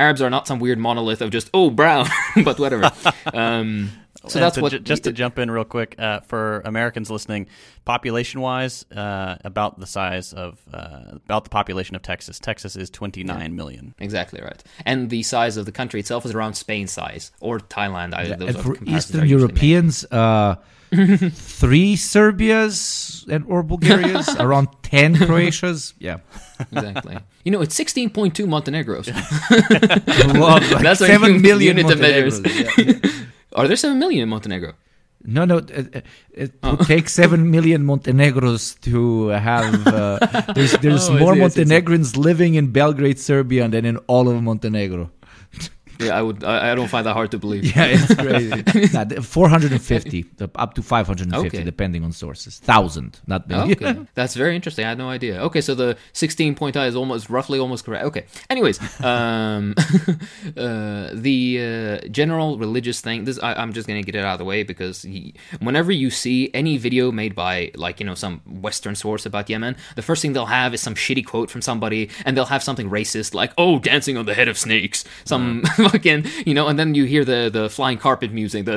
Arabs are not some weird monolith of just oh brown, but whatever. Um, so And that's to what just to jump in real quick uh, for Americans listening, population wise, uh, about the size of uh, about the population of Texas. Texas is twenty nine million. Exactly right. And the size of the country itself is around Spain size or Thailand. Either those and for Eastern are usually made. Europeans, uh, three Serbias and or Bulgarias, around ten Croatias. Yeah, Exactly. You know, it's 16.2 Montenegros. Well, like That's seven million seven un- million unit of measures. Montenegros. Yeah. Are there 7 million in Montenegro? No, no, it, it- Oh. would take seven million Montenegros to have. Uh, there's there's Oh, more see, I see, Montenegrins living in Belgrade, Serbia, than in all of Montenegro. Yeah, I would. I, I don't find that hard to believe. Yeah, it's crazy. nah, 450, up to 550, Okay. depending on sources. Thousand, not million. Okay, that's very interesting. I had no idea. Okay, so the 16 point I is almost roughly almost correct. Okay. Anyways, um, uh, the uh, general religious thing. This I, I'm just gonna get it out of the way because he, whenever you see any video made by like you know some Western source about Yemen, the first thing they'll have is some shitty quote from somebody, and they'll have something racist like "Oh, dancing on the head of snakes," some fucking you know, and then you hear the the flying carpet music, the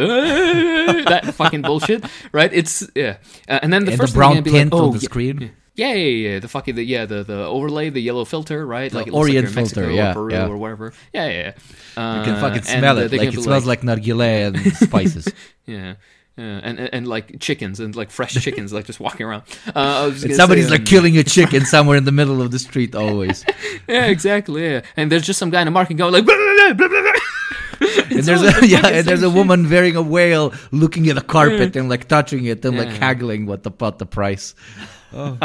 that fucking bullshit, right? It's yeah, uh, and then the first the thing brown gonna be like, "Oh, on the yeah, screen. yeah, yeah, yeah. The fucking the, yeah, the the overlay, the yellow filter, right? The like it Orient like you're in Mexico filter, yeah, or Peru yeah. or whatever. Yeah, yeah. yeah. Uh, You can fucking smell uh, it. Like it smells like, nargile and spices. yeah. Yeah, and, and and like chickens and like fresh chickens like just walking around. Uh, I was just And somebody's say, like um, killing a chicken somewhere in the middle of the street always. yeah, exactly. Yeah, and there's just some guy in a market going like, blah, blah, blah, blah, blah. and there's a yeah, and there's same a shit. woman wearing a whale looking at a carpet and like touching it and like haggling what the, about the price. Oh.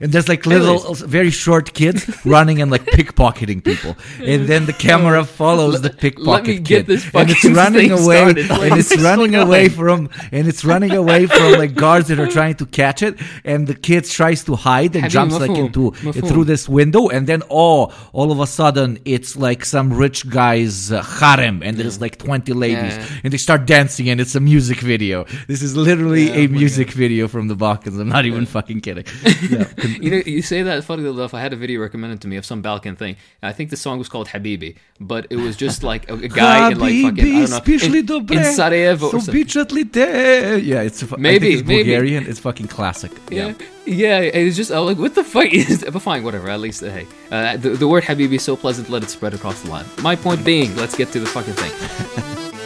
and there's like little, very short kids running and like pickpocketing people, and then the camera follows the pickpocket kid, and it's running away, started. and it's running away from, and it's running away from like guards that are trying to catch it, and the kid tries to hide and Habibi, jumps like into mafhum. through this window, and then oh, all of a sudden it's like some rich guy's uh, harem, and there's like 20 ladies, Yeah. and they start dancing, and it's a music video. This is literally Yeah, a oh music video from the Balkans. I'm not even fucking kidding kidding. Yeah. you know, you say that funny enough. I had a video recommended to me of some Balkan thing. I think the song was called Habibi, but it was just like a, a guy in like fucking I don't know in, dobre, in Sarajevo. So yeah, it's maybe it's maybe. Bulgarian. It's fucking classic. Yeah. yeah. Yeah, it's just I'm like, what the fuck is? It? But fine, whatever. At least uh, hey, uh, the, the word Habibi is so pleasant. Let it spread across the line. My point being, let's get to the fucking thing.